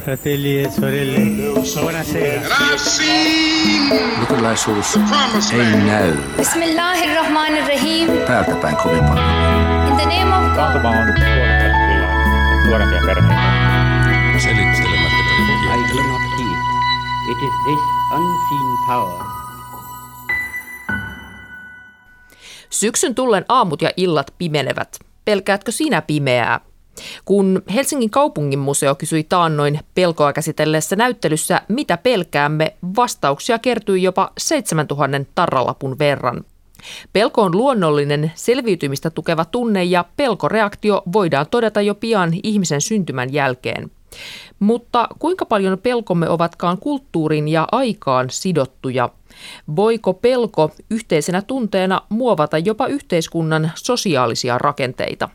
fratelli e sorelle, buonasera. Lutelaisuus ei näy Bismillahirrahmanirrahim. päältä päin kovin paljon. In the name of God. On nuorempia perheitä. Selittelemättä I do not heed. It is this unseen power Syksyn tullen aamut ja illat pimenevät. Pelkäätkö sinä pimeää? Kun Helsingin kaupungin museo kysyi taannoin pelkoa käsitelleessä näyttelyssä, mitä pelkäämme, vastauksia kertyi jopa 7000 tarralapun verran. Pelko on luonnollinen, selviytymistä tukeva tunne ja pelkoreaktio voidaan todeta jo pian ihmisen syntymän jälkeen. Mutta kuinka paljon pelkomme ovatkaan kulttuurin ja aikaan sidottuja? Voiko pelko yhteisenä tunteena muovata jopa yhteiskunnan sosiaalisia rakenteita?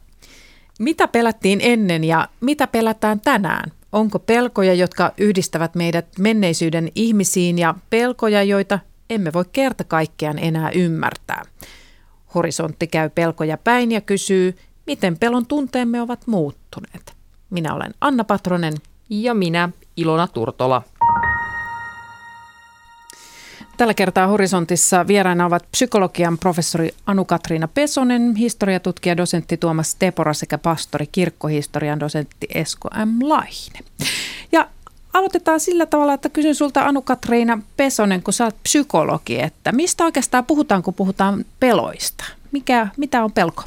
Mitä pelättiin ennen ja mitä pelätään tänään? Onko pelkoja, jotka yhdistävät meidät menneisyyden ihmisiin ja pelkoja, joita emme voi kerta kaikkiaan enää ymmärtää? Horisontti käy pelkoja päin ja kysyy, miten pelon tunteemme ovat muuttuneet. Minä olen Anna Patronen. Ja minä, Ilona Turtola. Tällä kertaa Horisontissa vieraina ovat psykologian professori Anu-Katriina Pesonen, historiatutkija dosentti Tuomas Tepora sekä pastori kirkkohistorian dosentti Esko M. Laihinen. Ja aloitetaan sillä tavalla, että kysyn sulta Anu-Katriina Pesonen, kun sä oot psykologi, että mistä oikeastaan puhutaan, kun puhutaan peloista? Mikä, mitä on pelko?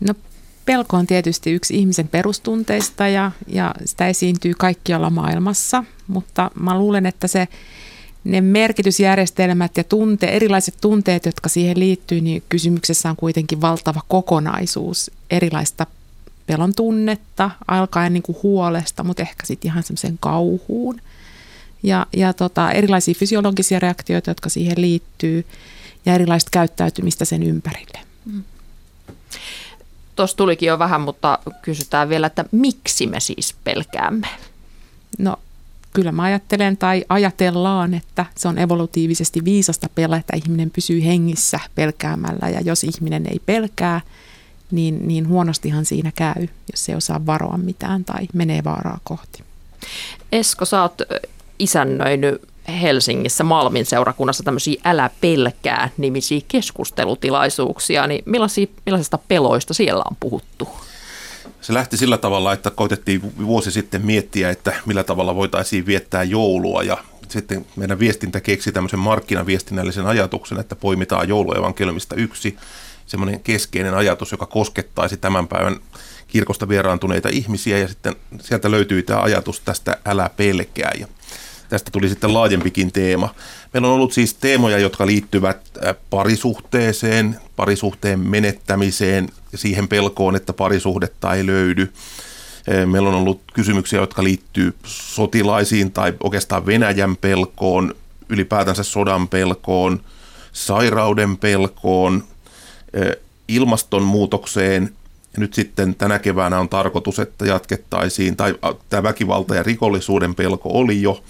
No pelko on tietysti yksi ihmisen perustunteista ja, ja sitä esiintyy kaikkialla maailmassa, mutta mä luulen, että se ne merkitysjärjestelmät ja tunte, erilaiset tunteet, jotka siihen liittyy, niin kysymyksessä on kuitenkin valtava kokonaisuus erilaista pelon tunnetta, alkaen niin kuin huolesta, mutta ehkä sitten ihan semmoiseen kauhuun. Ja, ja tota, erilaisia fysiologisia reaktioita, jotka siihen liittyy, ja erilaista käyttäytymistä sen ympärille. Tuossa tulikin jo vähän, mutta kysytään vielä, että miksi me siis pelkäämme? No kyllä mä ajattelen tai ajatellaan, että se on evolutiivisesti viisasta pelaa, että ihminen pysyy hengissä pelkäämällä ja jos ihminen ei pelkää, niin, niin huonostihan siinä käy, jos ei osaa varoa mitään tai menee vaaraa kohti. Esko, sä oot isännöinyt Helsingissä Malmin seurakunnassa tämmöisiä Älä pelkää nimisiä keskustelutilaisuuksia, niin millaisista peloista siellä on puhuttu? Se lähti sillä tavalla, että koitettiin vuosi sitten miettiä, että millä tavalla voitaisiin viettää joulua ja sitten meidän viestintä keksi tämmöisen markkinaviestinnällisen ajatuksen, että poimitaan jouluevankeliumista yksi semmoinen keskeinen ajatus, joka koskettaisi tämän päivän kirkosta vieraantuneita ihmisiä ja sitten sieltä löytyi tämä ajatus tästä älä pelkää ja tästä tuli sitten laajempikin teema. Meillä on ollut siis teemoja, jotka liittyvät parisuhteeseen, parisuhteen menettämiseen siihen pelkoon, että parisuhdetta ei löydy. Meillä on ollut kysymyksiä, jotka liittyy sotilaisiin tai oikeastaan Venäjän pelkoon, ylipäätänsä sodan pelkoon, sairauden pelkoon, ilmastonmuutokseen. Nyt sitten tänä keväänä on tarkoitus, että jatkettaisiin, tai tämä väkivalta ja rikollisuuden pelko oli jo,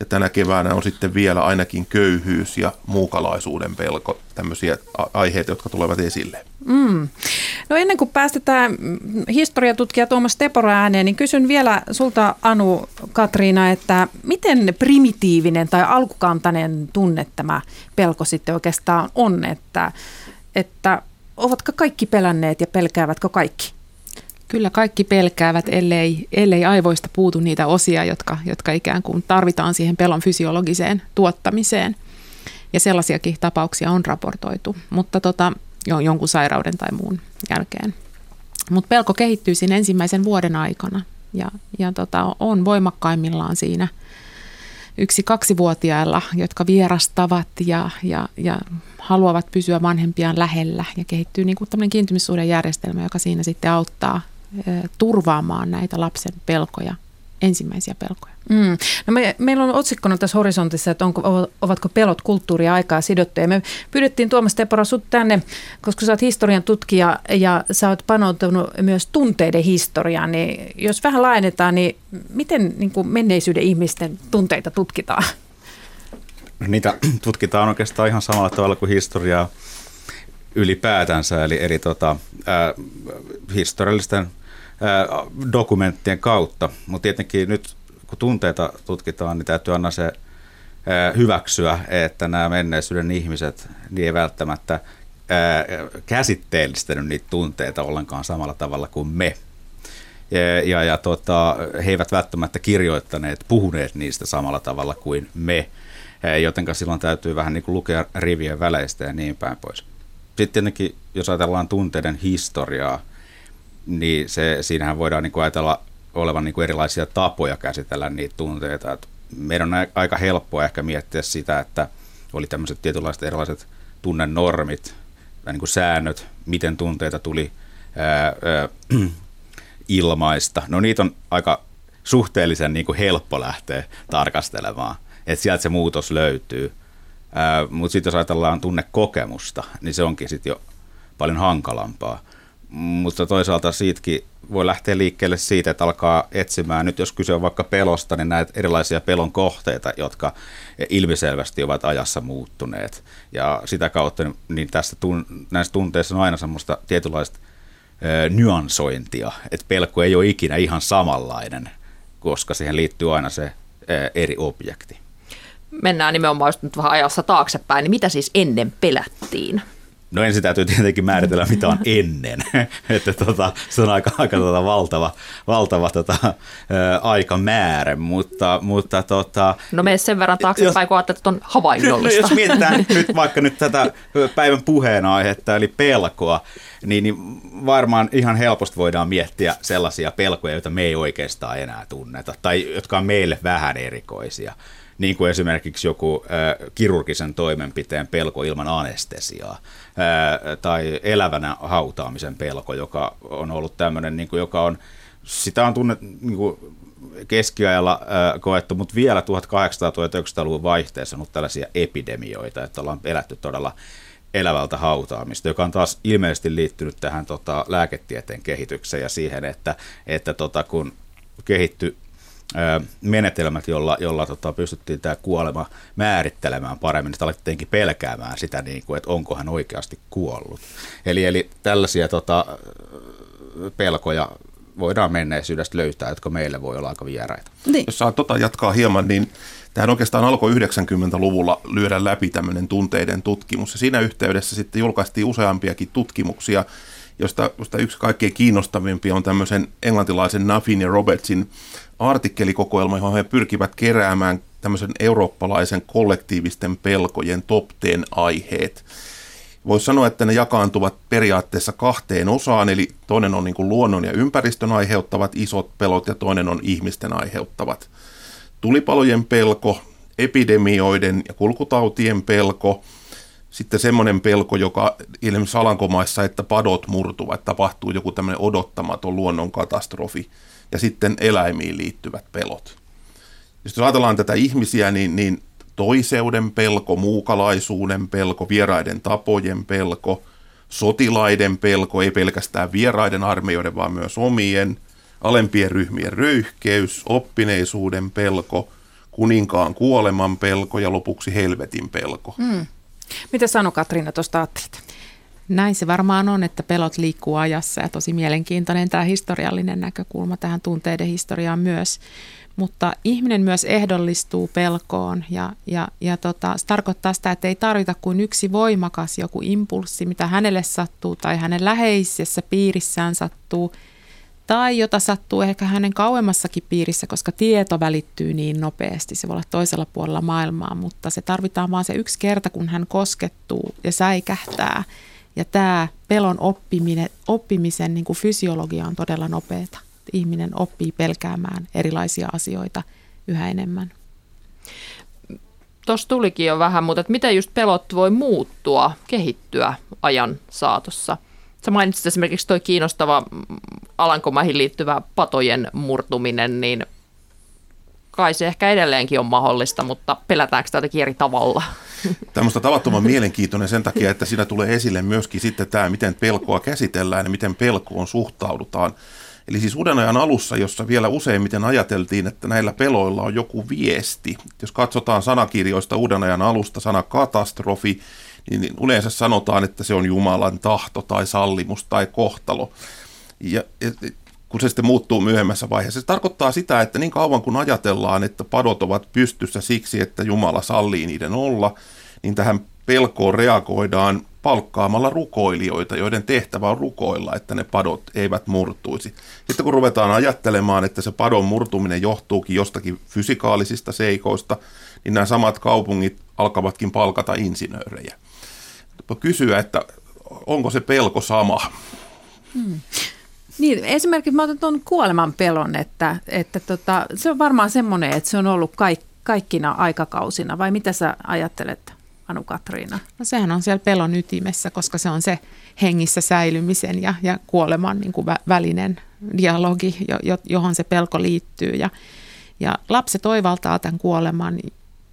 ja tänä keväänä on sitten vielä ainakin köyhyys ja muukalaisuuden pelko, tämmöisiä aiheita, jotka tulevat esille. Mm. No ennen kuin päästetään historiatutkija Tuomas Tepora ääneen, niin kysyn vielä sulta Anu Katriina, että miten primitiivinen tai alkukantainen tunne tämä pelko sitten oikeastaan on, että, että ovatko kaikki pelänneet ja pelkäävätkö kaikki? Kyllä kaikki pelkäävät, ellei, ellei aivoista puutu niitä osia, jotka, jotka ikään kuin tarvitaan siihen pelon fysiologiseen tuottamiseen. Ja sellaisiakin tapauksia on raportoitu, mutta tota, jo, jonkun sairauden tai muun jälkeen. Mutta pelko kehittyy siinä ensimmäisen vuoden aikana ja, ja tota, on voimakkaimmillaan siinä yksi kaksivuotiailla, jotka vierastavat ja, ja, ja haluavat pysyä vanhempiaan lähellä ja kehittyy niin kuin tämmöinen kiintymyssuhden järjestelmä, joka siinä sitten auttaa turvaamaan näitä lapsen pelkoja, ensimmäisiä pelkoja. Mm. No me, meillä on otsikkona tässä horisontissa, että onko, ovatko pelot kulttuuria aikaa sidottuja. Me pyydettiin Tuomas Tepora sut tänne, koska sä oot historian tutkija ja sä oot panoutunut myös tunteiden historiaan. Niin jos vähän laajennetaan, niin miten niin kuin menneisyyden ihmisten tunteita tutkitaan? Niitä tutkitaan oikeastaan ihan samalla tavalla kuin historiaa ylipäätänsä, eli, eli tota, ää, historiallisten dokumenttien kautta, mutta tietenkin nyt kun tunteita tutkitaan, niin täytyy aina se hyväksyä, että nämä menneisyyden ihmiset niin ei välttämättä käsitteellistänyt niitä tunteita ollenkaan samalla tavalla kuin me. Ja, ja, ja tota, he eivät välttämättä kirjoittaneet, puhuneet niistä samalla tavalla kuin me, joten silloin täytyy vähän niin kuin lukea rivien väleistä ja niin päin pois. Sitten tietenkin, jos ajatellaan tunteiden historiaa, niin se, siinähän voidaan niin kuin ajatella olevan niin kuin erilaisia tapoja käsitellä niitä tunteita. Et meidän on aika helppoa ehkä miettiä sitä, että oli tämmöiset tietynlaiset erilaiset tunnenormit, tai niin kuin säännöt, miten tunteita tuli ää, ää, ilmaista. No niitä on aika suhteellisen niin kuin helppo lähteä tarkastelemaan, että sieltä se muutos löytyy. Mutta sitten jos ajatellaan tunnekokemusta, niin se onkin sitten jo paljon hankalampaa. Mutta toisaalta siitäkin voi lähteä liikkeelle siitä, että alkaa etsimään, nyt jos kyse on vaikka pelosta, niin näitä erilaisia pelon kohteita, jotka ilmiselvästi ovat ajassa muuttuneet. Ja sitä kautta niin tästä näissä tunteissa on aina semmoista tietynlaista nyansointia, että pelko ei ole ikinä ihan samanlainen, koska siihen liittyy aina se eri objekti. Mennään nimenomaan nyt vähän ajassa taaksepäin, niin mitä siis ennen pelättiin? No ensin täytyy tietenkin määritellä, mitä on ennen. että tota, se on aika, aika tota valtava, valtava tota, ä, aikamäärä, mutta, mutta tota, No mene sen verran taaksepäin, kun ajattelet, että on havainnollista. Jos mietitään nyt vaikka nyt tätä päivän puheenaihetta, eli pelkoa, niin, niin varmaan ihan helposti voidaan miettiä sellaisia pelkoja, joita me ei oikeastaan enää tunneta, tai jotka on meille vähän erikoisia niin kuin esimerkiksi joku äh, kirurgisen toimenpiteen pelko ilman anestesiaa äh, tai elävänä hautaamisen pelko, joka on ollut tämmöinen, niin kuin, joka on, sitä on tunnet, niin kuin keskiajalla äh, koettu, mutta vielä 1800-1900-luvun vaihteessa on ollut tällaisia epidemioita, että ollaan elätty todella elävältä hautaamista, joka on taas ilmeisesti liittynyt tähän tota, lääketieteen kehitykseen ja siihen, että, että tota, kun kehittyi menetelmät, jolla, jolla tota, pystyttiin tämä kuolema määrittelemään paremmin, että alettiinkin pelkäämään sitä, niin kuin, että onko hän oikeasti kuollut. Eli, eli tällaisia tota, pelkoja voidaan menneisyydestä löytää, jotka meille voi olla aika vieraita. Niin. Jos saa tota jatkaa hieman, niin tähän oikeastaan alkoi 90-luvulla lyödä läpi tämmöinen tunteiden tutkimus. Ja siinä yhteydessä sitten julkaistiin useampiakin tutkimuksia, josta, josta yksi kaikkein kiinnostavimpia on tämmöisen englantilaisen Nuffin ja Robertsin artikkelikokoelma, johon he pyrkivät keräämään tämmöisen eurooppalaisen kollektiivisten pelkojen top 10 aiheet. Voisi sanoa, että ne jakaantuvat periaatteessa kahteen osaan, eli toinen on niin kuin luonnon ja ympäristön aiheuttavat isot pelot ja toinen on ihmisten aiheuttavat. Tulipalojen pelko, epidemioiden ja kulkutautien pelko, sitten semmoinen pelko, joka ilmeisesti Alankomaissa, että padot murtuvat, tapahtuu joku tämmöinen odottamaton luonnonkatastrofi ja sitten eläimiin liittyvät pelot. Jos ajatellaan tätä ihmisiä, niin, niin toiseuden pelko, muukalaisuuden pelko, vieraiden tapojen pelko, sotilaiden pelko, ei pelkästään vieraiden armeijoiden, vaan myös omien, alempien ryhmien röyhkeys, oppineisuuden pelko, kuninkaan kuoleman pelko ja lopuksi helvetin pelko. Hmm. Mitä sanoi Katriina tuosta ajattelit? Näin se varmaan on, että pelot liikkuu ajassa ja tosi mielenkiintoinen tämä historiallinen näkökulma tähän tunteiden historiaan myös. Mutta ihminen myös ehdollistuu pelkoon ja, ja, ja tota, se tarkoittaa sitä, että ei tarvita kuin yksi voimakas joku impulssi, mitä hänelle sattuu tai hänen läheisessä piirissään sattuu tai jota sattuu ehkä hänen kauemmassakin piirissä, koska tieto välittyy niin nopeasti. Se voi olla toisella puolella maailmaa, mutta se tarvitaan vain se yksi kerta, kun hän koskettuu ja säikähtää – ja tämä pelon oppiminen, oppimisen niin kuin fysiologia on todella nopeata. Ihminen oppii pelkäämään erilaisia asioita yhä enemmän. Tuossa tulikin jo vähän, mutta että miten just pelot voi muuttua, kehittyä ajan saatossa? Sä mainitsit esimerkiksi tuo kiinnostava Alankomaihin liittyvä patojen murtuminen, niin kai se ehkä edelleenkin on mahdollista, mutta pelätäänkö sitä jotenkin eri tavalla? Tämmöistä tavattoman mielenkiintoinen sen takia, että siinä tulee esille myöskin sitten tämä, miten pelkoa käsitellään ja miten pelkoon suhtaudutaan. Eli siis uuden ajan alussa, jossa vielä useimmiten ajateltiin, että näillä peloilla on joku viesti. Jos katsotaan sanakirjoista uuden ajan alusta, sana katastrofi, niin yleensä sanotaan, että se on Jumalan tahto tai sallimus tai kohtalo. Ja kun se sitten muuttuu myöhemmässä vaiheessa. Se tarkoittaa sitä, että niin kauan kun ajatellaan, että padot ovat pystyssä siksi, että Jumala sallii niiden olla, niin tähän pelkoon reagoidaan palkkaamalla rukoilijoita, joiden tehtävä on rukoilla, että ne padot eivät murtuisi. Sitten kun ruvetaan ajattelemaan, että se padon murtuminen johtuukin jostakin fysikaalisista seikoista, niin nämä samat kaupungit alkavatkin palkata insinöörejä. Kysyä, että onko se pelko sama? Hmm. Niin, esimerkiksi mä otan tuon kuoleman pelon, että, että tota, se on varmaan semmoinen, että se on ollut kaik, kaikkina aikakausina, vai mitä sä ajattelet, Anu-Katriina? No sehän on siellä pelon ytimessä, koska se on se hengissä säilymisen ja, ja kuoleman niin kuin välinen dialogi, johon se pelko liittyy. Ja, ja lapset oivaltaa tämän kuoleman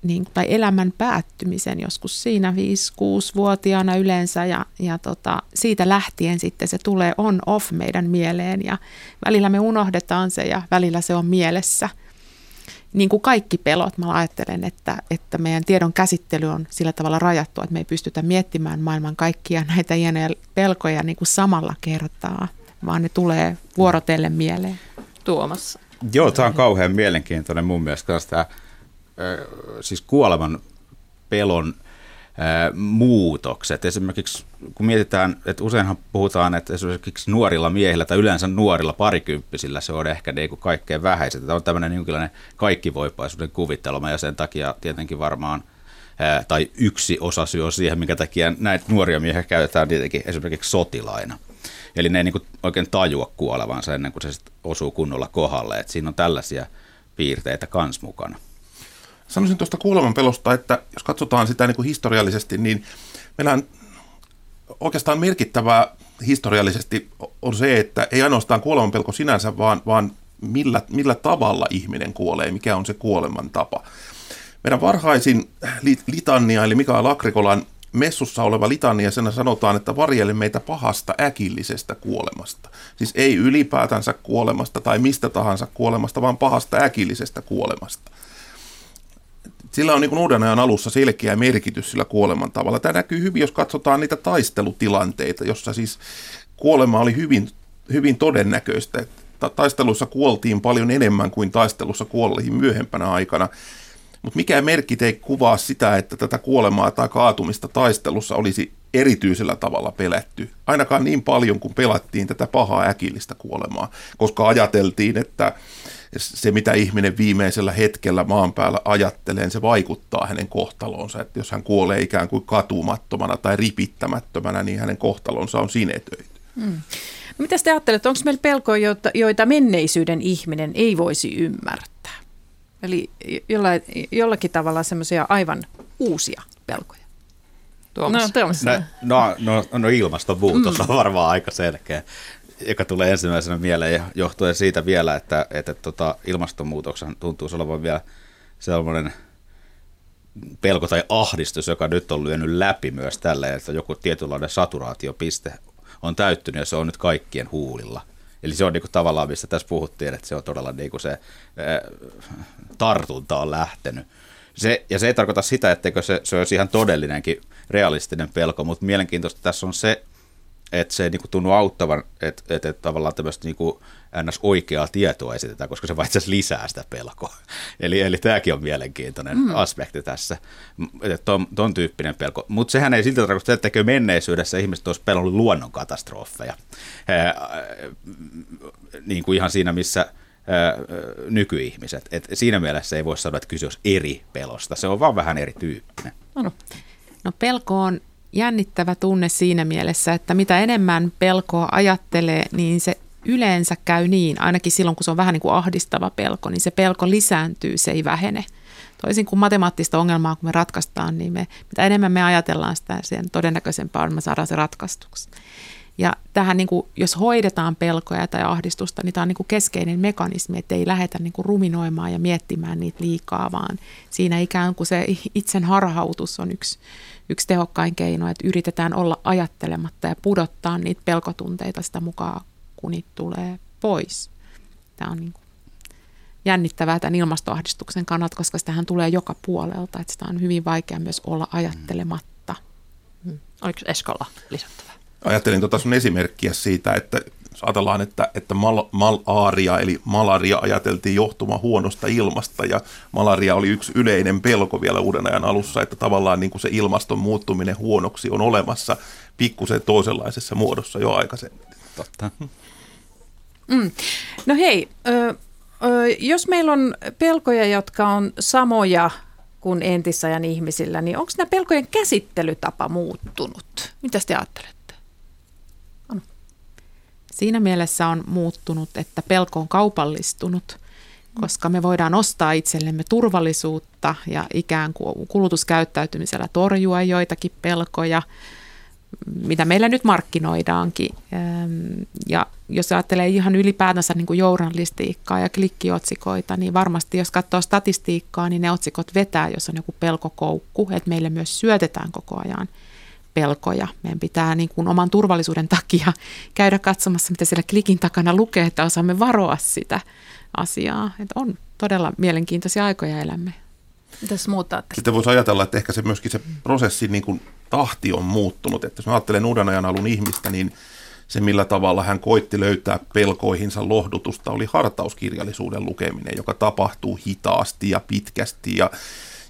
niin, tai elämän päättymisen joskus siinä 5-6-vuotiaana yleensä ja, ja tota, siitä lähtien sitten se tulee on-off meidän mieleen ja välillä me unohdetaan se ja välillä se on mielessä. Niin kuin kaikki pelot, mä ajattelen, että, että meidän tiedon käsittely on sillä tavalla rajattu, että me ei pystytä miettimään maailman kaikkia näitä hienoja pelkoja niin kuin samalla kertaa, vaan ne tulee vuorotellen mieleen. Tuomassa. Joo, tämä on kauhean mielenkiintoinen mun mielestä, koska tämä siis kuoleman pelon muutokset. Esimerkiksi kun mietitään, että useinhan puhutaan, että esimerkiksi nuorilla miehillä tai yleensä nuorilla parikymppisillä se on ehkä niin kuin kaikkein vähäiset. Tämä on tämmöinen jonkinlainen kaikkivoipaisuuden kuvittelma ja sen takia tietenkin varmaan tai yksi osa syy on siihen, minkä takia näitä nuoria miehiä käytetään tietenkin esimerkiksi sotilaina. Eli ne ei niin oikein tajua kuolevansa ennen kuin se osuu kunnolla kohdalle. että siinä on tällaisia piirteitä kans mukana. Sanoisin tuosta kuolemanpelosta, että jos katsotaan sitä niin kuin historiallisesti, niin meillä on oikeastaan merkittävää historiallisesti on se, että ei ainoastaan kuolemanpelko sinänsä, vaan, vaan millä, millä tavalla ihminen kuolee, mikä on se kuoleman tapa. Meidän varhaisin litania, eli Mikael Akrikolan messussa oleva litania, sen sanotaan, että varjele meitä pahasta äkillisestä kuolemasta. Siis ei ylipäätänsä kuolemasta tai mistä tahansa kuolemasta, vaan pahasta äkillisestä kuolemasta sillä on niin uuden ajan alussa selkeä merkitys sillä kuoleman tavalla. Tämä näkyy hyvin, jos katsotaan niitä taistelutilanteita, jossa siis kuolema oli hyvin, hyvin todennäköistä. Taisteluissa kuoltiin paljon enemmän kuin taistelussa kuolliin myöhempänä aikana. Mutta mikä merkki ei kuvaa sitä, että tätä kuolemaa tai kaatumista taistelussa olisi erityisellä tavalla pelätty. Ainakaan niin paljon kuin pelattiin tätä pahaa äkillistä kuolemaa, koska ajateltiin, että se, mitä ihminen viimeisellä hetkellä maan päällä ajattelee, se vaikuttaa hänen kohtalonsa. Että jos hän kuolee ikään kuin katumattomana tai ripittämättömänä, niin hänen kohtalonsa on sinetöity. Hmm. No, mitä te ajattelette, onko meillä pelkoja, joita, joita menneisyyden ihminen ei voisi ymmärtää? Eli jollain, jollakin tavalla semmoisia aivan uusia pelkoja. Tuomas. No, No, no, no, no ilmastonmuutos mm. on varmaan aika selkeä joka tulee ensimmäisenä mieleen johtuen siitä vielä, että, että tota, ilmastonmuutoksen tuntuu olevan vielä sellainen pelko tai ahdistus, joka nyt on lyönyt läpi myös tälle, että joku tietynlainen saturaatiopiste on täyttynyt ja se on nyt kaikkien huulilla. Eli se on niin tavallaan, mistä tässä puhuttiin, että se on todella niin kuin se ää, tartunta on lähtenyt. Se, ja se ei tarkoita sitä, etteikö se, se olisi ihan todellinenkin realistinen pelko, mutta mielenkiintoista tässä on se, että se niin kuin tunnu auttavan, että, että, että tavallaan tämmöistä niin kuin ns. oikeaa tietoa esitetään, koska se vaan itse lisää sitä pelkoa. Eli, eli tämäkin on mielenkiintoinen mm. aspekti tässä, että ton, ton tyyppinen pelko. Mutta sehän ei siltä tarkoita, että menneisyydessä ihmiset olisi pelannut luonnonkatastrofeja. Ää, niin kuin ihan siinä, missä ää, nykyihmiset. Et siinä mielessä ei voi sanoa, että kyse olisi eri pelosta. Se on vaan vähän erityyppinen. No, no pelko on jännittävä tunne siinä mielessä, että mitä enemmän pelkoa ajattelee, niin se yleensä käy niin, ainakin silloin kun se on vähän niin kuin ahdistava pelko, niin se pelko lisääntyy, se ei vähene. Toisin kuin matemaattista ongelmaa, kun me ratkaistaan, niin me, mitä enemmän me ajatellaan sitä, sen todennäköisempää me saadaan se ratkaistuksi. Ja tähän, niin kuin, jos hoidetaan pelkoja tai ahdistusta, niin tämä on niin kuin keskeinen mekanismi, että ei lähdetä niin kuin ruminoimaan ja miettimään niitä liikaa, vaan siinä ikään kuin se itsen harhautus on yksi, yksi tehokkain keino, että yritetään olla ajattelematta ja pudottaa niitä pelkotunteita sitä mukaan, kun niitä tulee pois. Tämä on niin kuin jännittävää tämän ilmastoahdistuksen kannalta, koska sitähän tulee joka puolelta, että sitä on hyvin vaikea myös olla ajattelematta. Hmm. Oliko Eskolla lisättävää? Ajattelin tuota sun esimerkkiä siitä, että jos ajatellaan, että, että mal, malaria eli malaria ajateltiin johtumaan huonosta ilmasta ja malaria oli yksi yleinen pelko vielä uuden ajan alussa, että tavallaan niin kuin se ilmaston muuttuminen huonoksi on olemassa pikkusen toisenlaisessa muodossa jo aikaisemmin. Totta. Mm. No hei, ö, ö, jos meillä on pelkoja, jotka on samoja kuin entisajan ihmisillä, niin onko nämä pelkojen käsittelytapa muuttunut? Mitä te ajattelette? Siinä mielessä on muuttunut, että pelko on kaupallistunut, koska me voidaan ostaa itsellemme turvallisuutta ja ikään kuin kulutuskäyttäytymisellä torjua joitakin pelkoja, mitä meillä nyt markkinoidaankin. Ja jos ajattelee ihan ylipäätänsä niin kuin journalistiikkaa ja klikkiotsikoita, niin varmasti jos katsoo statistiikkaa, niin ne otsikot vetää, jos on joku pelkokoukku, että meille myös syötetään koko ajan – pelkoja. Meidän pitää niin kuin oman turvallisuuden takia käydä katsomassa, mitä siellä klikin takana lukee, että osaamme varoa sitä asiaa. Että on todella mielenkiintoisia aikoja elämme. Mitäs muuta Sitten voisi ajatella, että ehkä se myöskin se prosessi niin kuin tahti on muuttunut. Että jos mä ajattelen uuden ajan alun ihmistä, niin se millä tavalla hän koitti löytää pelkoihinsa lohdutusta oli hartauskirjallisuuden lukeminen, joka tapahtuu hitaasti ja pitkästi ja,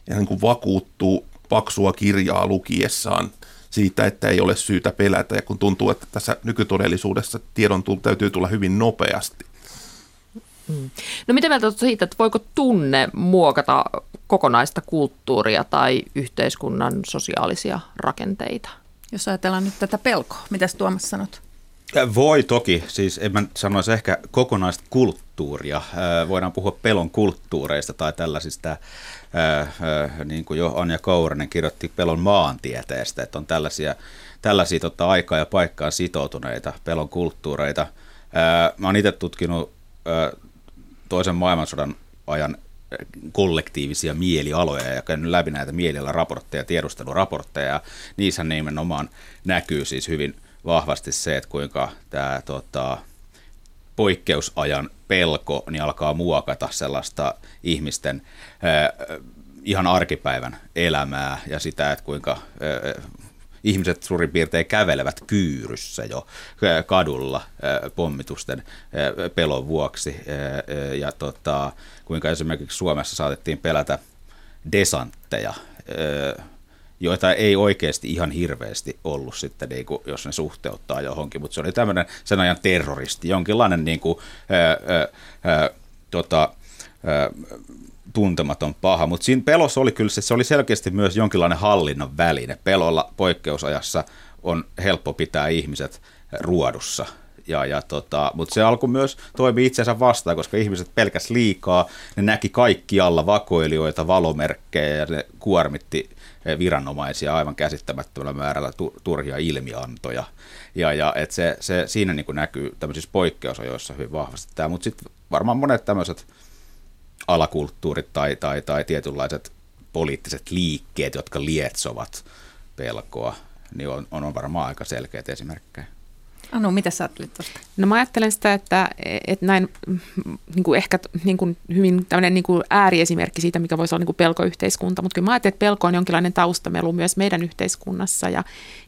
ja niin kuin vakuuttuu paksua kirjaa lukiessaan siitä, että ei ole syytä pelätä, ja kun tuntuu, että tässä nykytodellisuudessa tiedon täytyy tulla hyvin nopeasti. Mm. No mitä mieltä olet siitä, että voiko tunne muokata kokonaista kulttuuria tai yhteiskunnan sosiaalisia rakenteita? Jos ajatellaan nyt tätä pelkoa, mitä Tuomas sanot? Voi toki, siis en mä sanoisi ehkä kokonaista kulttuuria. Voidaan puhua pelon kulttuureista tai tällaisista niin kuin jo Anja Kouranen kirjoitti pelon maantieteestä, että on tällaisia, tällaisia tota, aikaa ja paikkaan sitoutuneita pelon kulttuureita. Mä oon itse tutkinut toisen maailmansodan ajan kollektiivisia mielialoja ja käynyt läpi näitä mielialaraportteja, tiedusteluraportteja. Ja niissä nimenomaan näkyy siis hyvin vahvasti se, että kuinka tämä tota, poikkeusajan pelko niin alkaa muokata sellaista ihmisten ihan arkipäivän elämää ja sitä, että kuinka ihmiset suurin piirtein kävelevät kyyryssä jo kadulla pommitusten pelon vuoksi. Ja tota, kuinka esimerkiksi Suomessa saatettiin pelätä desantteja joita ei oikeasti ihan hirveästi ollut sitten, niin kuin, jos ne suhteuttaa johonkin, mutta se oli tämmöinen sen ajan terroristi, jonkinlainen niin kuin, ää, ää, tota, ää, tuntematon paha, mutta siinä pelossa oli kyllä se, se oli selkeästi myös jonkinlainen hallinnon väline. Pelolla poikkeusajassa on helppo pitää ihmiset ruodussa, ja, ja tota, mutta se alkoi myös toimia itsensä vastaan, koska ihmiset pelkäs liikaa, ne näki kaikkialla vakoilijoita, valomerkkejä ja ne kuormitti viranomaisia aivan käsittämättömällä määrällä turhia ilmiantoja. Ja, ja et se, se, siinä niin näkyy tämmöisissä poikkeusajoissa hyvin vahvasti tämä, mutta sitten varmaan monet tämmöiset alakulttuurit tai, tai, tai tietynlaiset poliittiset liikkeet, jotka lietsovat pelkoa, niin on, on varmaan aika selkeät esimerkkejä. Anu, mitä sä ajattelit tuosta? No mä ajattelen sitä, että, että näin niin kuin ehkä niin kuin hyvin tämmöinen niin kuin ääriesimerkki siitä, mikä voisi olla niin kuin pelkoyhteiskunta, mutta kyllä mä ajattelen, että pelko on jonkinlainen taustamelu myös meidän yhteiskunnassa ja,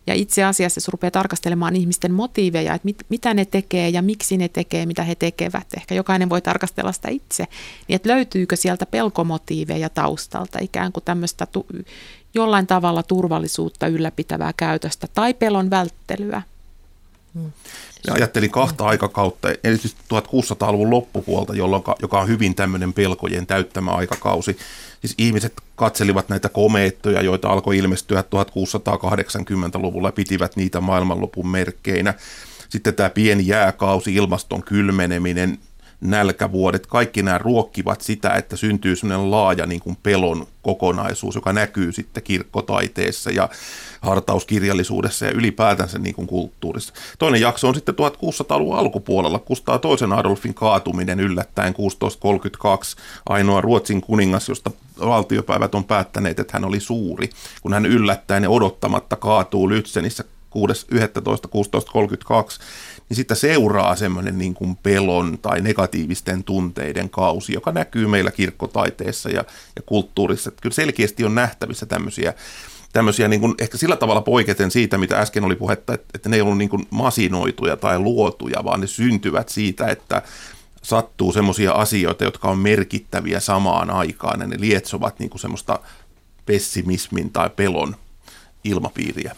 ja itse asiassa jos rupeaa tarkastelemaan ihmisten motiiveja, että mit, mitä ne tekee ja miksi ne tekee, mitä he tekevät, ehkä jokainen voi tarkastella sitä itse, niin että löytyykö sieltä pelkomotiiveja taustalta, ikään kuin tämmöistä tu, jollain tavalla turvallisuutta ylläpitävää käytöstä tai pelon välttelyä. Ja ajattelin kahta aikakautta, siis 1600-luvun loppupuolta, jolloin, joka on hyvin tämmöinen pelkojen täyttämä aikakausi. Siis ihmiset katselivat näitä komeettoja, joita alkoi ilmestyä 1680-luvulla, pitivät niitä maailmanlopun merkkeinä. Sitten tämä pieni jääkausi, ilmaston kylmeneminen, nälkävuodet, kaikki nämä ruokkivat sitä, että syntyy sellainen laaja niin kuin pelon kokonaisuus, joka näkyy sitten kirkkotaiteessa ja hartauskirjallisuudessa ja ylipäätänsä niin kuin kulttuurissa. Toinen jakso on sitten 1600-luvun alkupuolella, Kustaa toisen Adolfin kaatuminen yllättäen 1632, ainoa Ruotsin kuningas, josta valtiopäivät on päättäneet, että hän oli suuri, kun hän yllättäen ja odottamatta kaatuu Lützenissä 6.11.1632, niin sitten seuraa semmoinen niin kuin pelon tai negatiivisten tunteiden kausi, joka näkyy meillä kirkkotaiteessa ja, ja kulttuurissa. Että kyllä selkeästi on nähtävissä tämmöisiä tämmöisiä niin kuin, ehkä sillä tavalla poiketen siitä, mitä äsken oli puhetta, että, että ne ei ollut niin kuin masinoituja tai luotuja, vaan ne syntyvät siitä, että sattuu semmoisia asioita, jotka on merkittäviä samaan aikaan ja ne lietsovat niin kuin semmoista pessimismin tai pelon ilmapiiriä.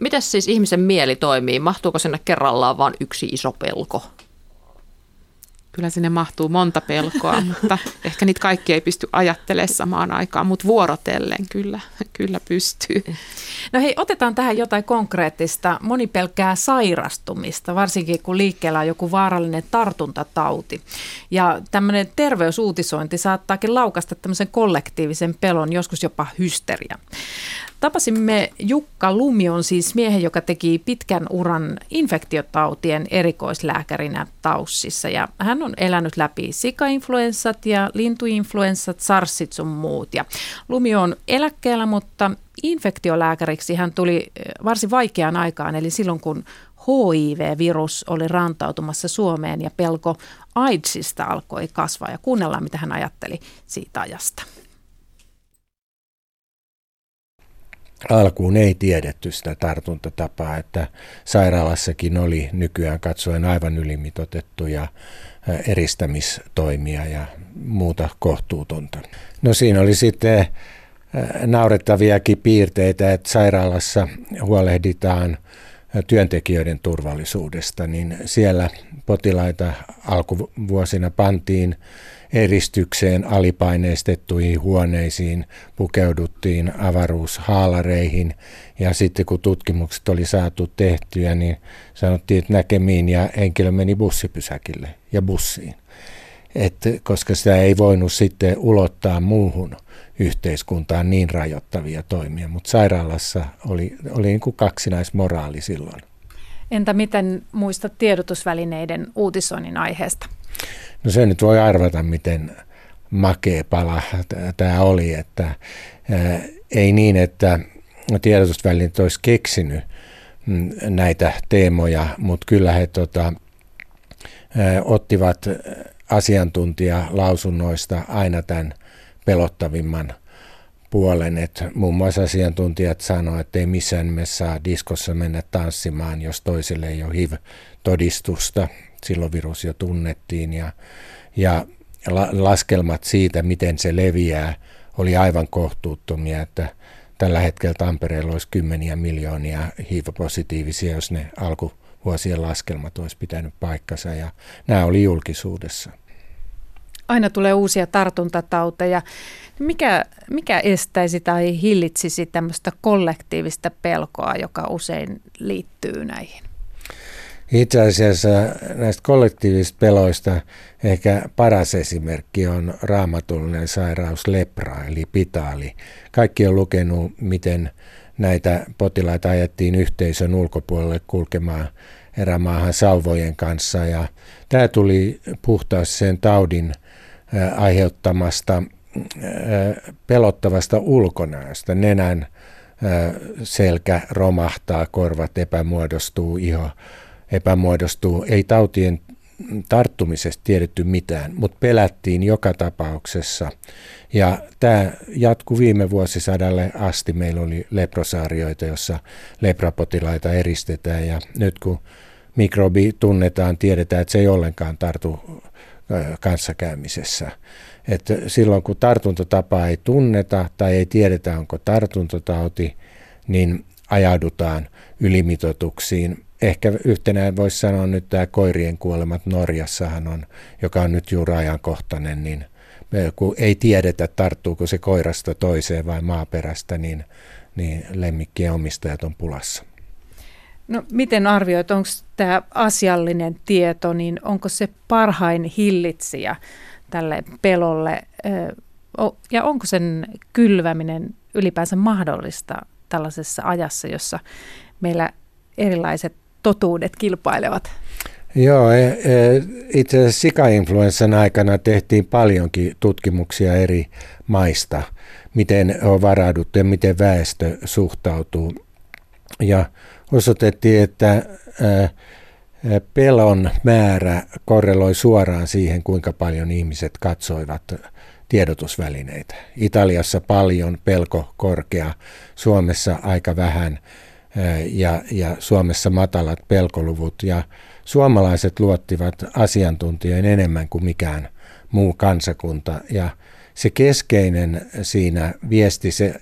Miten siis ihmisen mieli toimii? Mahtuuko sinne kerrallaan vain yksi iso pelko? Kyllä sinne mahtuu monta pelkoa, mutta ehkä niitä kaikki ei pysty ajattelemaan samaan aikaan, mutta vuorotellen kyllä, kyllä pystyy. No hei, otetaan tähän jotain konkreettista. Moni pelkää sairastumista, varsinkin kun liikkeellä on joku vaarallinen tartuntatauti. Ja tämmöinen terveysuutisointi saattaakin laukasta tämmöisen kollektiivisen pelon, joskus jopa hysteria. Tapasimme Jukka Lumion, siis miehen, joka teki pitkän uran infektiotautien erikoislääkärinä Taussissa. Ja hän on elänyt läpi sikainfluenssat ja lintuinfluenssat, sarsit sun muut. Ja Lumi on eläkkeellä, mutta infektiolääkäriksi hän tuli eh, varsin vaikeaan aikaan, eli silloin kun HIV-virus oli rantautumassa Suomeen ja pelko AIDSista alkoi kasvaa. Ja kuunnellaan, mitä hän ajatteli siitä ajasta. Alkuun ei tiedetty sitä tartuntatapaa, että sairaalassakin oli nykyään katsoen aivan ylimitotettuja eristämistoimia ja muuta kohtuutonta. No siinä oli sitten naurettaviakin piirteitä, että sairaalassa huolehditaan työntekijöiden turvallisuudesta, niin siellä potilaita alkuvuosina pantiin eristykseen alipaineistettuihin huoneisiin, pukeuduttiin avaruushaalareihin ja sitten kun tutkimukset oli saatu tehtyä, niin sanottiin, että näkemiin ja henkilö meni bussipysäkille ja bussiin. Et, koska sitä ei voinut sitten ulottaa muuhun yhteiskuntaan niin rajoittavia toimia, mutta sairaalassa oli, oli niin kuin kaksinaismoraali silloin. Entä miten muistat tiedotusvälineiden uutisoinnin aiheesta? No se nyt voi arvata, miten makea pala tämä oli, että ei niin, että tiedotusvälineet olisi keksinyt mm, näitä teemoja, mutta kyllä he tota, ottivat asiantuntijalausunnoista aina tämän pelottavimman puolen. että muun muassa asiantuntijat sanoivat, että ei missään nimessä saa diskossa mennä tanssimaan, jos toiselle ei ole HIV-todistusta silloin virus jo tunnettiin ja, ja la, laskelmat siitä, miten se leviää, oli aivan kohtuuttomia, että tällä hetkellä Tampereella olisi kymmeniä miljoonia HIV-positiivisia, jos ne alkuvuosien laskelmat olisi pitänyt paikkansa ja nämä oli julkisuudessa. Aina tulee uusia tartuntatauteja. Mikä, mikä estäisi tai hillitsisi tämmöistä kollektiivista pelkoa, joka usein liittyy näihin? Itse asiassa näistä kollektiivisista peloista ehkä paras esimerkki on raamatullinen sairaus lepra eli pitaali. Kaikki on lukenut, miten näitä potilaita ajettiin yhteisön ulkopuolelle kulkemaan erämaahan sauvojen kanssa. Ja tämä tuli puhtaasti sen taudin aiheuttamasta pelottavasta ulkonäöstä. Nenän selkä romahtaa, korvat epämuodostuu, iho epämuodostuu. Ei tautien tarttumisesta tiedetty mitään, mutta pelättiin joka tapauksessa. Ja tämä jatkui viime vuosisadalle asti. Meillä oli leprosaarioita, jossa leprapotilaita eristetään ja nyt kun mikrobi tunnetaan, tiedetään, että se ei ollenkaan tartu kanssakäymisessä. Että silloin kun tartuntatapaa ei tunneta tai ei tiedetä, onko tartuntatauti, niin ajaudutaan ylimitotuksiin ehkä yhtenä voisi sanoa nyt tämä koirien kuolemat Norjassahan on, joka on nyt juuri ajankohtainen, niin kun ei tiedetä, tarttuuko se koirasta toiseen vai maaperästä, niin, niin lemmikkien omistajat on pulassa. No miten arvioit, onko tämä asiallinen tieto, niin onko se parhain hillitsijä tälle pelolle ja onko sen kylväminen ylipäänsä mahdollista tällaisessa ajassa, jossa meillä erilaiset totuudet kilpailevat? Joo, e, e, itse asiassa sikainfluenssan aikana tehtiin paljonkin tutkimuksia eri maista, miten on varauduttu ja miten väestö suhtautuu. Ja osoitettiin, että pelon määrä korreloi suoraan siihen, kuinka paljon ihmiset katsoivat tiedotusvälineitä. Italiassa paljon, pelko korkea, Suomessa aika vähän ja, ja Suomessa matalat pelkoluvut ja suomalaiset luottivat asiantuntijoihin enemmän kuin mikään muu kansakunta ja se keskeinen siinä viesti se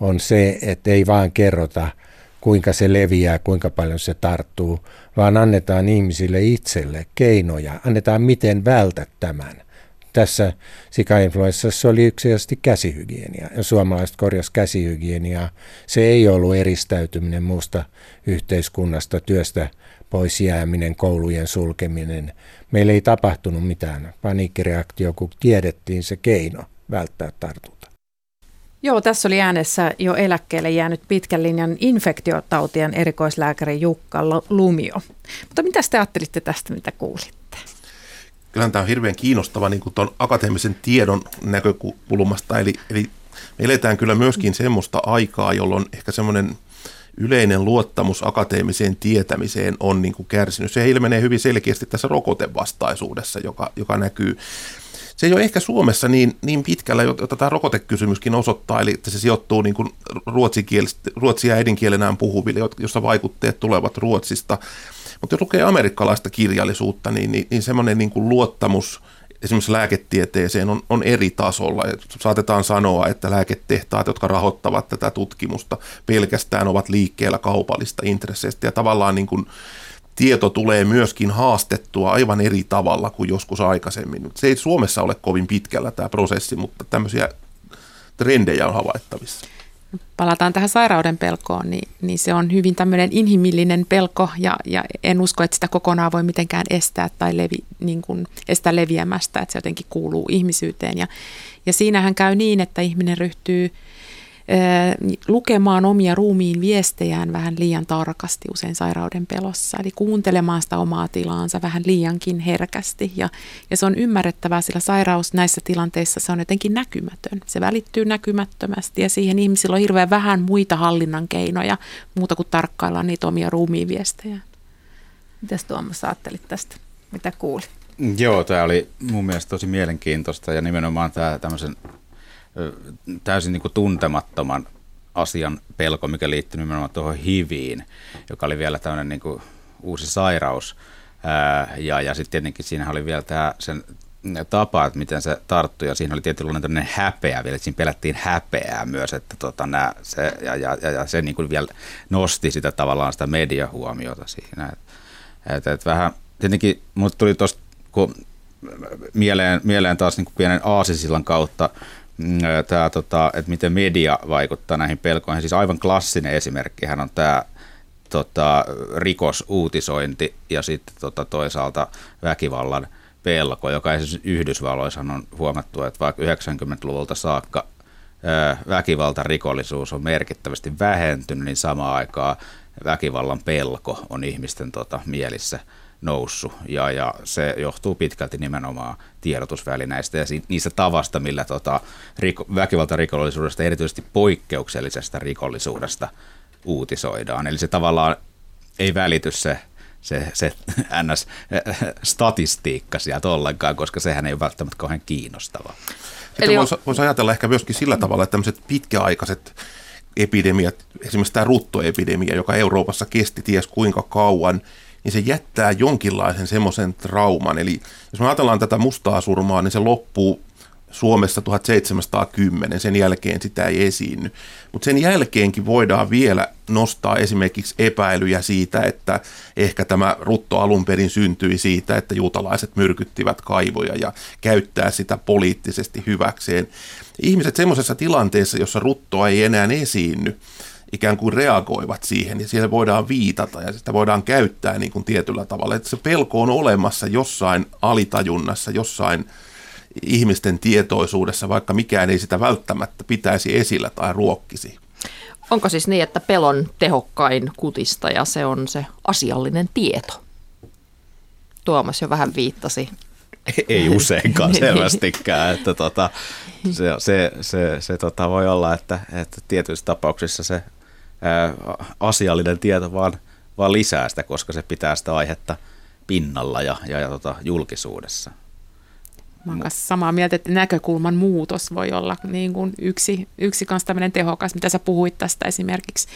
on se, että ei vaan kerrota kuinka se leviää, kuinka paljon se tarttuu, vaan annetaan ihmisille itselle keinoja, annetaan miten vältät tämän. Tässä sikainfluenssassa oli yksinkertaisesti käsihygienia ja suomalaiset korjas käsihygieniaa. Se ei ollut eristäytyminen muusta yhteiskunnasta, työstä pois jääminen, koulujen sulkeminen. Meillä ei tapahtunut mitään paniikkireaktio, kun tiedettiin se keino välttää tartunta. Joo, tässä oli äänessä jo eläkkeelle jäänyt pitkän linjan infektiotautien erikoislääkäri Jukka Lumio. Mutta mitä te ajattelitte tästä, mitä kuulitte? Kyllähän tämä on hirveän kiinnostava niin tuon akateemisen tiedon näkökulmasta. Eli, eli me eletään kyllä myöskin semmoista aikaa, jolloin ehkä semmoinen yleinen luottamus akateemiseen tietämiseen on niin kuin kärsinyt. Se ilmenee hyvin selkeästi tässä rokotevastaisuudessa, joka, joka näkyy se ei ole ehkä Suomessa niin, niin pitkällä, jota tämä rokotekysymyskin osoittaa, eli että se sijoittuu niin kuin ruotsia äidinkielenään puhuville, jossa vaikutteet tulevat Ruotsista. Mutta jos lukee amerikkalaista kirjallisuutta, niin, niin, niin semmoinen niin kuin luottamus esimerkiksi lääketieteeseen on, on eri tasolla. Saatetaan sanoa, että lääketehtaat, jotka rahoittavat tätä tutkimusta, pelkästään ovat liikkeellä kaupallista intresseistä ja tavallaan niin kuin tieto tulee myöskin haastettua aivan eri tavalla kuin joskus aikaisemmin. Se ei Suomessa ole kovin pitkällä tämä prosessi, mutta tämmöisiä trendejä on havaittavissa. Palataan tähän sairauden pelkoon, niin, niin se on hyvin tämmöinen inhimillinen pelko ja, ja en usko, että sitä kokonaan voi mitenkään estää tai levi, niin kuin estää leviämästä, että se jotenkin kuuluu ihmisyyteen. Ja, ja siinähän käy niin, että ihminen ryhtyy lukemaan omia ruumiin viestejään vähän liian tarkasti usein sairauden pelossa, eli kuuntelemaan sitä omaa tilaansa vähän liiankin herkästi. Ja, ja se on ymmärrettävää, sillä sairaus näissä tilanteissa se on jotenkin näkymätön. Se välittyy näkymättömästi ja siihen ihmisillä on hirveän vähän muita hallinnan keinoja, muuta kuin tarkkaillaan niitä omia ruumiin viestejä. Mitäs Tuomas ajattelit tästä? Mitä kuulit? Joo, tämä oli mun mielestä tosi mielenkiintoista ja nimenomaan tämä tämmöisen täysin niin kuin tuntemattoman asian pelko, mikä liittyy nimenomaan tuohon HIViin, joka oli vielä tämmöinen niin kuin uusi sairaus. ja, ja sitten tietenkin siinä oli vielä tämä sen tapa, että miten se tarttui, ja siinä oli tietynlainen tämmöinen häpeä vielä, että siinä pelättiin häpeää myös, että tota, nää, se, ja, ja, ja, ja se niin kuin vielä nosti sitä tavallaan sitä mediahuomiota siinä. Et, et, et vähän, tietenkin mulle tuli tuosta mieleen, mieleen taas niin kuin pienen aasisillan kautta tämä, tota, että miten media vaikuttaa näihin pelkoihin. Siis aivan klassinen esimerkki hän on tämä tota, rikosuutisointi ja sitten tota, toisaalta väkivallan pelko, joka esimerkiksi Yhdysvalloissa on huomattu, että vaikka 90-luvulta saakka väkivaltarikollisuus on merkittävästi vähentynyt, niin samaan aikaan väkivallan pelko on ihmisten tota, mielissä – noussut ja, ja se johtuu pitkälti nimenomaan tiedotusvälineistä ja niistä tavasta, millä tota, riko, väkivaltarikollisuudesta, erityisesti poikkeuksellisesta rikollisuudesta uutisoidaan. Eli se tavallaan ei välity se, se, se NS-statistiikka sieltä ollenkaan, koska sehän ei ole välttämättä kauhean kiinnostavaa. Sitten voisi vois ajatella ehkä myöskin sillä tavalla, että tämmöiset pitkäaikaiset epidemiat, esimerkiksi tämä ruttoepidemia, joka Euroopassa kesti ties kuinka kauan, niin se jättää jonkinlaisen semmoisen trauman. Eli jos me ajatellaan tätä mustaa surmaa, niin se loppuu Suomessa 1710, sen jälkeen sitä ei esiinny. Mutta sen jälkeenkin voidaan vielä nostaa esimerkiksi epäilyjä siitä, että ehkä tämä rutto alun perin syntyi siitä, että juutalaiset myrkyttivät kaivoja ja käyttää sitä poliittisesti hyväkseen. Ihmiset semmoisessa tilanteessa, jossa ruttoa ei enää esiinny, ikään kuin reagoivat siihen ja siihen voidaan viitata ja sitä voidaan käyttää niin kuin tietyllä tavalla. Että se pelko on olemassa jossain alitajunnassa, jossain ihmisten tietoisuudessa, vaikka mikään ei sitä välttämättä pitäisi esillä tai ruokkisi. Onko siis niin, että pelon tehokkain kutistaja se on se asiallinen tieto? Tuomas jo vähän viittasi. Ei useinkaan niin. selvästikään, että tota, se, se, se, se tota voi olla, että, että tietyissä tapauksissa se asiallinen tieto vaan, vaan lisää sitä, koska se pitää sitä aihetta pinnalla ja, ja, ja tota, julkisuudessa. Mä olen kanssa samaa mieltä, että näkökulman muutos voi olla niin kuin yksi, yksi kanssa tämmöinen tehokas, mitä sä puhuit tästä esimerkiksi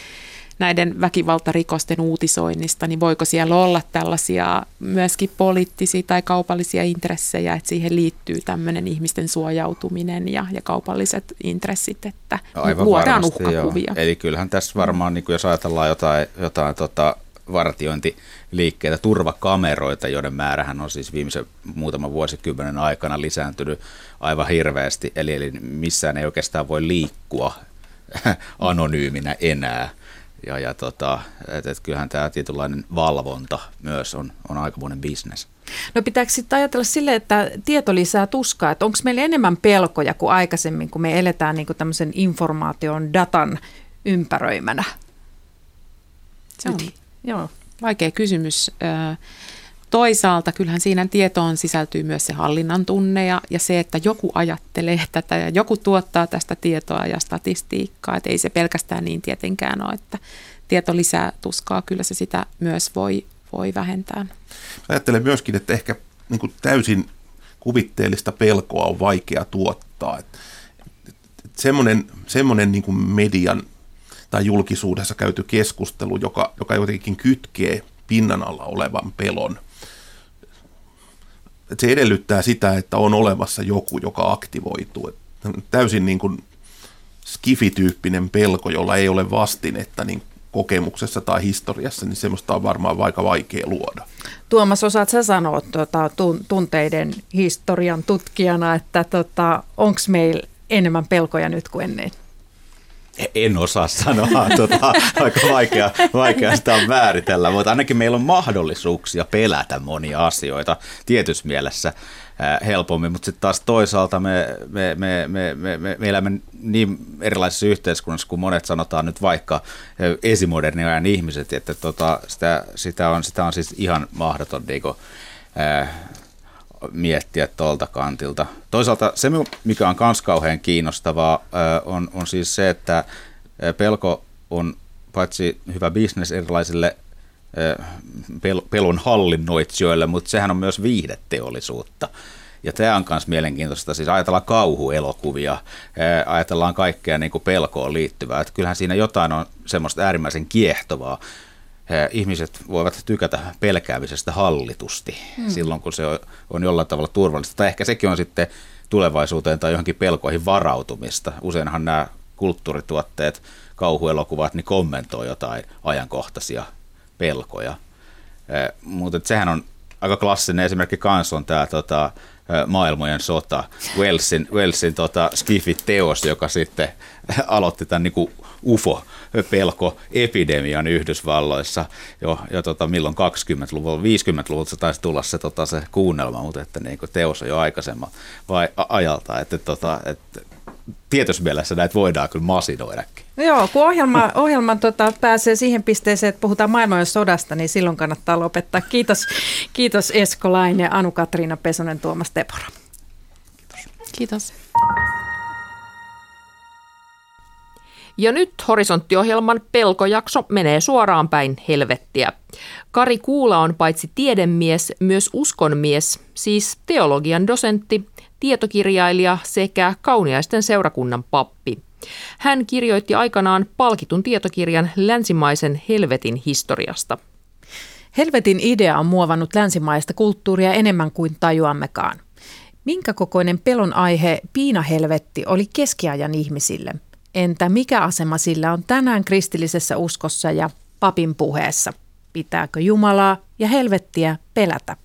näiden väkivaltarikosten uutisoinnista, niin voiko siellä olla tällaisia myöskin poliittisia tai kaupallisia intressejä, että siihen liittyy tämmöinen ihmisten suojautuminen ja, ja kaupalliset intressit, että Aivan luodaan varmasti, uhkakuvia. Joo. Eli kyllähän tässä varmaan, niin kuin jos ajatellaan jotain, jotain tota, vartiointiliikkeitä, turvakameroita, joiden määrähän on siis viimeisen muutaman vuosikymmenen aikana lisääntynyt aivan hirveästi. Eli, eli missään ei oikeastaan voi liikkua anonyyminä enää. Ja, ja tota, et, et kyllähän tämä tietynlainen valvonta myös on, on aikamoinen bisnes. No pitääkö sitten ajatella sille, että tieto lisää tuskaa, että onko meillä enemmän pelkoja kuin aikaisemmin, kun me eletään niin tämmöisen informaation, datan ympäröimänä? Se on, joo, vaikea kysymys. Toisaalta kyllähän siinä tietoon sisältyy myös se hallinnan tunne ja, ja se, että joku ajattelee tätä ja joku tuottaa tästä tietoa ja statistiikkaa. Että ei se pelkästään niin tietenkään ole, että tieto lisää tuskaa, kyllä se sitä myös voi, voi vähentää. Ajattelen myöskin, että ehkä niin täysin kuvitteellista pelkoa on vaikea tuottaa. Että semmoinen, semmoinen niin kuin median tai julkisuudessa käyty keskustelu, joka, joka jotenkin kytkee pinnan alla olevan pelon – että se edellyttää sitä, että on olemassa joku, joka aktivoituu. Täysin niin kuin skifityyppinen pelko, jolla ei ole vastinetta niin kokemuksessa tai historiassa, niin semmoista on varmaan aika vaikea luoda. Tuomas, osaat sä sanoa tuota, tunteiden historian tutkijana, että tota, onko meillä enemmän pelkoja nyt kuin ennen? En osaa sanoa, tuota, aika vaikea, vaikea sitä on määritellä, mutta ainakin meillä on mahdollisuuksia pelätä monia asioita tietyssä mielessä helpommin, mutta sitten taas toisaalta me, me, me, me, me, me, me elämme niin erilaisissa yhteiskunnassa kuin monet sanotaan nyt vaikka esimodernin ajan ihmiset, että tota, sitä, sitä, on, sitä on siis ihan mahdoton niin kuin, miettiä tuolta kantilta. Toisaalta se, mikä on myös kauhean kiinnostavaa, on, on siis se, että pelko on paitsi hyvä bisnes erilaisille pelon hallinnoitsijoille, mutta sehän on myös viihdeteollisuutta. Ja tämä on myös mielenkiintoista. Siis ajatellaan kauhuelokuvia, ajatellaan kaikkea niin kuin pelkoon liittyvää. Että kyllähän siinä jotain on semmoista äärimmäisen kiehtovaa ihmiset voivat tykätä pelkäämisestä hallitusti hmm. silloin, kun se on jollain tavalla turvallista. Tai ehkä sekin on sitten tulevaisuuteen tai johonkin pelkoihin varautumista. Useinhan nämä kulttuurituotteet, kauhuelokuvat, niin kommentoi jotain ajankohtaisia pelkoja. Mutta sehän on aika klassinen esimerkki kans on tämä tota, maailmojen sota, Wellsin, Wellsin tota, Skiffit-teos, joka sitten aloitti tämän niin kuin UFO-pelko-epidemian Yhdysvalloissa. Jo, jo tota, milloin 20-luvulla, 50-luvulta se taisi tulla se, tota, se kuunnelma, mutta että niin kuin teos on jo aikaisemman vai, ajalta, että, tota, että tietyssä mielessä näitä voidaan kyllä masinoidakin. Joo, kun ohjelma, ohjelma tota, pääsee siihen pisteeseen, että puhutaan maailman sodasta, niin silloin kannattaa lopettaa. Kiitos, kiitos Esko Laine, Anu-Katriina Pesonen, Tuomas Tepora. Kiitos. Kiitos. Ja nyt horisonttiohjelman pelkojakso menee suoraan päin helvettiä. Kari Kuula on paitsi tiedemies, myös uskonmies, siis teologian dosentti, tietokirjailija sekä kauniaisten seurakunnan pappi. Hän kirjoitti aikanaan palkitun tietokirjan länsimaisen helvetin historiasta. Helvetin idea on muovannut länsimaista kulttuuria enemmän kuin tajuammekaan. Minkä kokoinen pelon aihe piinahelvetti oli keskiajan ihmisille – Entä mikä asema sillä on tänään kristillisessä uskossa ja papin puheessa? Pitääkö Jumalaa ja helvettiä pelätä?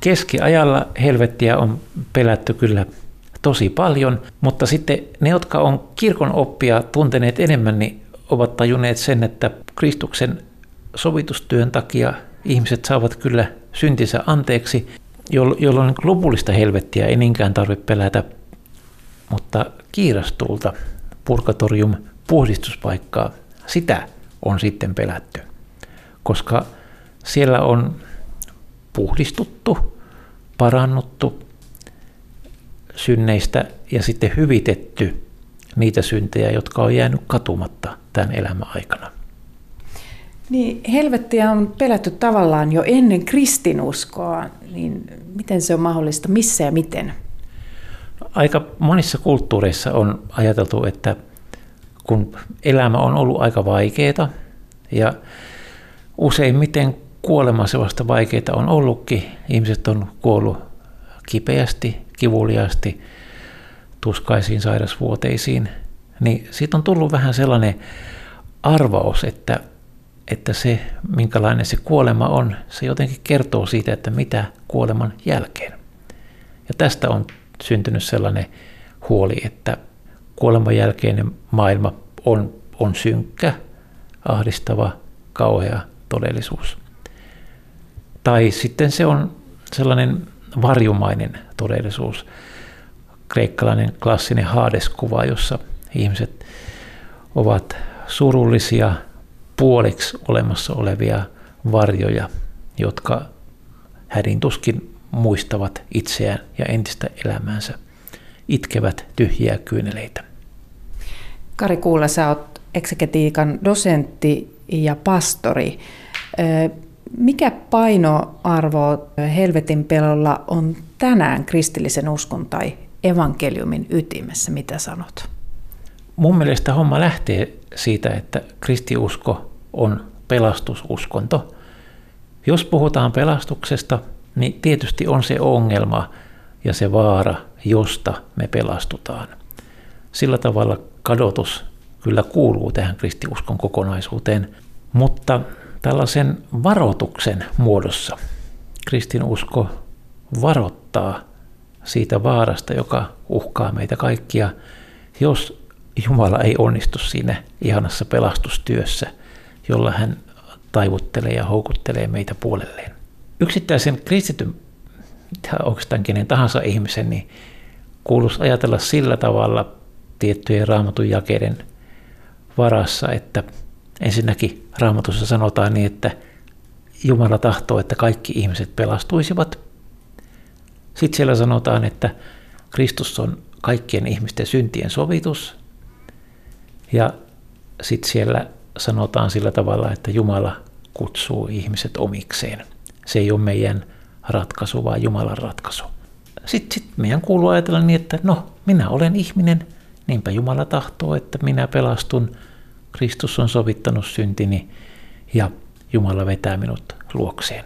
Keskiajalla helvettiä on pelätty kyllä tosi paljon, mutta sitten ne, jotka on kirkon oppia tunteneet enemmän, niin ovat tajunneet sen, että Kristuksen sovitustyön takia ihmiset saavat kyllä syntinsä anteeksi, jolloin lopullista helvettiä ei niinkään tarvitse pelätä mutta kiirastulta purgatorium puhdistuspaikkaa, sitä on sitten pelätty, koska siellä on puhdistuttu, parannuttu synneistä ja sitten hyvitetty niitä syntejä, jotka on jäänyt katumatta tämän elämän aikana. Niin, helvettiä on pelätty tavallaan jo ennen kristinuskoa, niin miten se on mahdollista, missä ja miten? Aika monissa kulttuureissa on ajateltu, että kun elämä on ollut aika vaikeaa ja useimmiten kuolema se vasta vaikeaa on ollutkin, ihmiset on kuollut kipeästi, kivuliaasti, tuskaisiin sairasvuoteisiin, niin siitä on tullut vähän sellainen arvaus, että että se, minkälainen se kuolema on, se jotenkin kertoo siitä, että mitä kuoleman jälkeen. Ja tästä on syntynyt sellainen huoli, että kuoleman jälkeinen maailma on, on synkkä, ahdistava, kauhea todellisuus. Tai sitten se on sellainen varjumainen todellisuus, kreikkalainen klassinen haadeskuva, jossa ihmiset ovat surullisia, puoliksi olemassa olevia varjoja, jotka hädintuskin muistavat itseään ja entistä elämäänsä, itkevät tyhjiä kyyneleitä. Kari Kuula, sä oot eksegetiikan dosentti ja pastori. Mikä painoarvo helvetin pelolla on tänään kristillisen uskon tai evankeliumin ytimessä? Mitä sanot? Mun mielestä homma lähtee siitä, että kristiusko on pelastususkonto. Jos puhutaan pelastuksesta, niin tietysti on se ongelma ja se vaara, josta me pelastutaan. Sillä tavalla kadotus kyllä kuuluu tähän kristiuskon kokonaisuuteen, mutta tällaisen varoituksen muodossa kristinusko varoittaa siitä vaarasta, joka uhkaa meitä kaikkia, jos Jumala ei onnistu siinä ihanassa pelastustyössä, jolla hän taivuttelee ja houkuttelee meitä puolelleen. Yksittäisen kristityn, oikeastaan kenen tahansa ihmisen, niin kuuluisi ajatella sillä tavalla tiettyjen raamatun jakeiden varassa, että ensinnäkin raamatussa sanotaan niin, että Jumala tahtoo, että kaikki ihmiset pelastuisivat. Sitten siellä sanotaan, että Kristus on kaikkien ihmisten syntien sovitus. Ja sitten siellä sanotaan sillä tavalla, että Jumala kutsuu ihmiset omikseen. Se ei ole meidän ratkaisu, vaan Jumalan ratkaisu. Sitten sit meidän kuuluu ajatella niin, että no, minä olen ihminen, niinpä Jumala tahtoo, että minä pelastun. Kristus on sovittanut syntini ja Jumala vetää minut luokseen.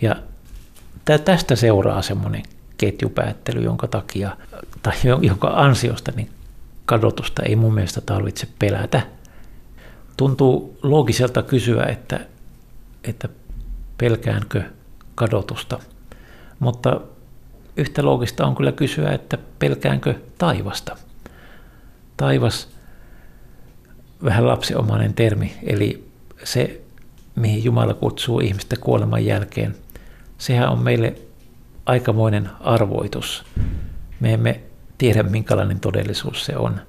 Ja tästä seuraa semmoinen ketjupäättely, jonka takia, tai jonka ansiosta niin kadotusta ei mun mielestä tarvitse pelätä. Tuntuu loogiselta kysyä, että, että pelkäänkö kadotusta, mutta yhtä loogista on kyllä kysyä, että pelkäänkö taivasta. Taivas, vähän lapsiomainen termi, eli se, mihin Jumala kutsuu ihmistä kuoleman jälkeen, sehän on meille aikamoinen arvoitus. Me emme tiedä, minkälainen todellisuus se on.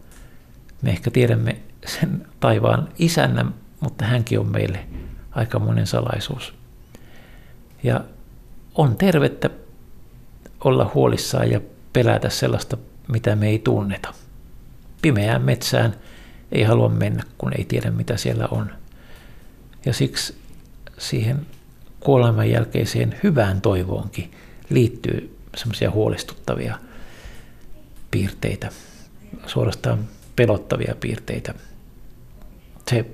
Me ehkä tiedämme sen taivaan isännä, mutta hänkin on meille aikamoinen salaisuus. Ja on tervettä olla huolissaan ja pelätä sellaista, mitä me ei tunneta. Pimeään metsään ei halua mennä, kun ei tiedä, mitä siellä on. Ja siksi siihen kuoleman jälkeiseen hyvään toivoonkin liittyy semmoisia huolestuttavia piirteitä, suorastaan pelottavia piirteitä. Se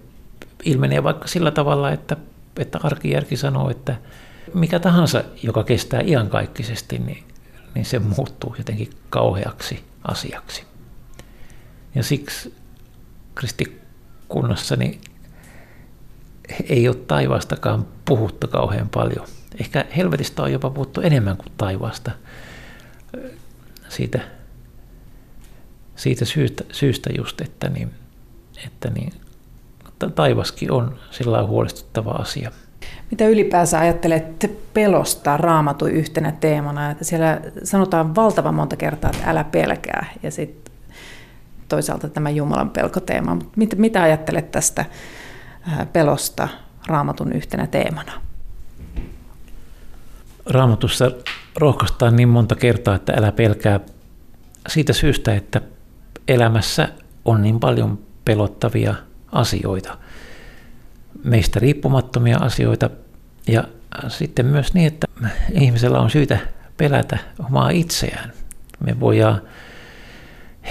ilmenee vaikka sillä tavalla, että, että arkijärki sanoo, että mikä tahansa, joka kestää iankaikkisesti, niin, niin se muuttuu jotenkin kauheaksi asiaksi. Ja siksi kristikunnassani ei ole taivaastakaan puhuttu kauhean paljon. Ehkä helvetistä on jopa puhuttu enemmän kuin taivaasta. Siitä siitä syystä, syystä just, että, niin, että niin, taivaskin on sillä huolestuttava asia. Mitä ylipäänsä ajattelet pelosta raamatun yhtenä teemana? Että siellä sanotaan valtavan monta kertaa, että älä pelkää. Ja sitten toisaalta tämä Jumalan pelkoteema. Mitä, mitä ajattelet tästä pelosta raamatun yhtenä teemana? Raamatussa rohkaistaan niin monta kertaa, että älä pelkää siitä syystä, että elämässä on niin paljon pelottavia asioita. meistä riippumattomia asioita ja sitten myös niin, että ihmisellä on syytä pelätä omaa itseään. Me voidaan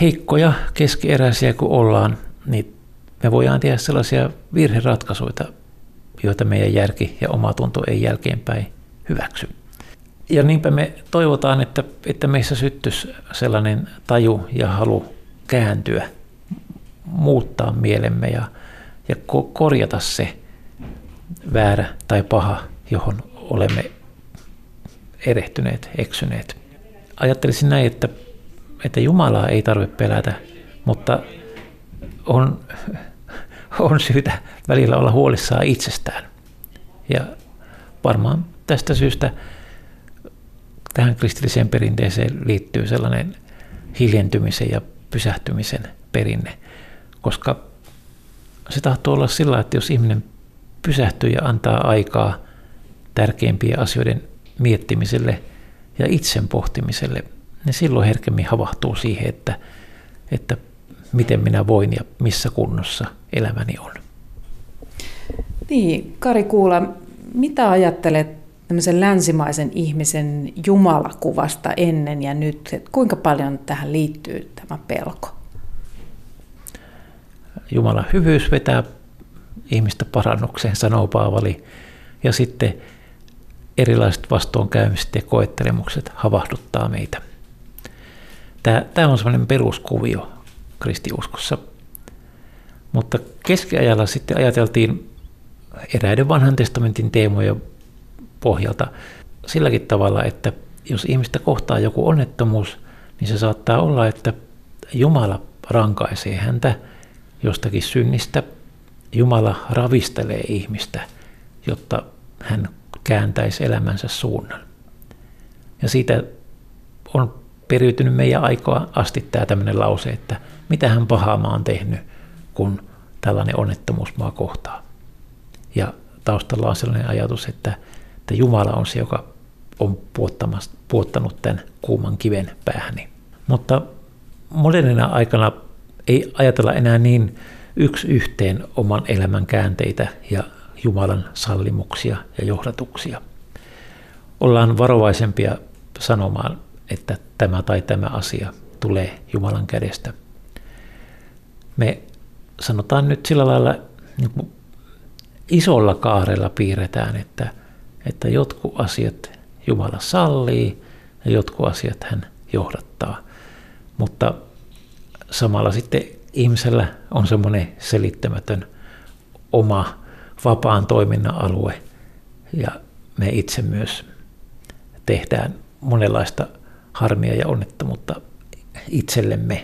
heikkoja, keskieräisiä kuin ollaan, niin me voidaan tehdä sellaisia virheratkaisuja, joita meidän järki ja oma tunto ei jälkeenpäin hyväksy. Ja niinpä me toivotaan, että, että meissä syttyisi sellainen taju ja halu kääntyä, muuttaa mielemme ja, ja ko- korjata se väärä tai paha, johon olemme erehtyneet, eksyneet. Ajattelisin näin, että, että Jumalaa ei tarvitse pelätä, mutta on, on syytä välillä olla huolissaan itsestään. Ja varmaan tästä syystä tähän kristilliseen perinteeseen liittyy sellainen hiljentymisen ja pysähtymisen perinne, koska se tahtoo olla sillä, että jos ihminen pysähtyy ja antaa aikaa tärkeimpien asioiden miettimiselle ja itsen pohtimiselle, niin silloin herkemmin havahtuu siihen, että, että miten minä voin ja missä kunnossa elämäni on. Niin, Kari Kuula, mitä ajattelet tämmöisen länsimaisen ihmisen jumalakuvasta ennen ja nyt? Että kuinka paljon tähän liittyy tämä pelko? Jumalan hyvyys vetää ihmistä parannukseen, sanoo Paavali. Ja sitten erilaiset vastoinkäymiset ja koettelemukset havahduttaa meitä. Tämä, tämä on sellainen peruskuvio kristiuskossa. Mutta keskiajalla sitten ajateltiin eräiden vanhan testamentin teemojen pohjalta silläkin tavalla, että jos ihmistä kohtaa joku onnettomuus, niin se saattaa olla, että Jumala rankaisee häntä jostakin synnistä. Jumala ravistelee ihmistä, jotta hän kääntäisi elämänsä suunnan. Ja siitä on periytynyt meidän aikaa asti tämä tämmöinen lause, että mitä hän pahaa mä oon tehnyt, kun tällainen onnettomuus maa kohtaa. Ja taustalla on sellainen ajatus, että, että Jumala on se, joka on puottanut tämän kuuman kiven päähäni. Mutta modernina aikana ei ajatella enää niin yksi yhteen oman elämän käänteitä ja Jumalan sallimuksia ja johdatuksia. Ollaan varovaisempia sanomaan, että tämä tai tämä asia tulee Jumalan kädestä. Me sanotaan nyt sillä lailla niin isolla kaarella piirretään, että, että jotkut asiat Jumala sallii ja jotkut asiat hän johdattaa. Mutta samalla sitten ihmisellä on semmoinen selittämätön oma vapaan toiminnan alue ja me itse myös tehdään monenlaista harmia ja onnettomuutta itsellemme.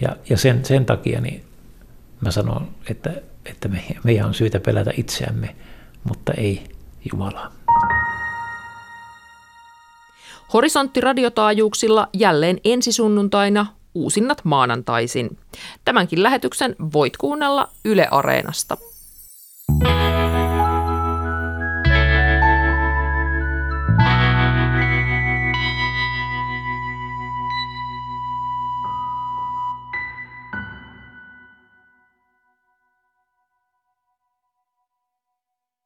Ja, ja sen, sen takia niin mä sanon, että, että me, meidän on syytä pelätä itseämme, mutta ei Jumalaa. Horisontti radiotaajuuksilla jälleen ensi sunnuntaina uusinnat maanantaisin. Tämänkin lähetyksen voit kuunnella Yle Areenasta. thank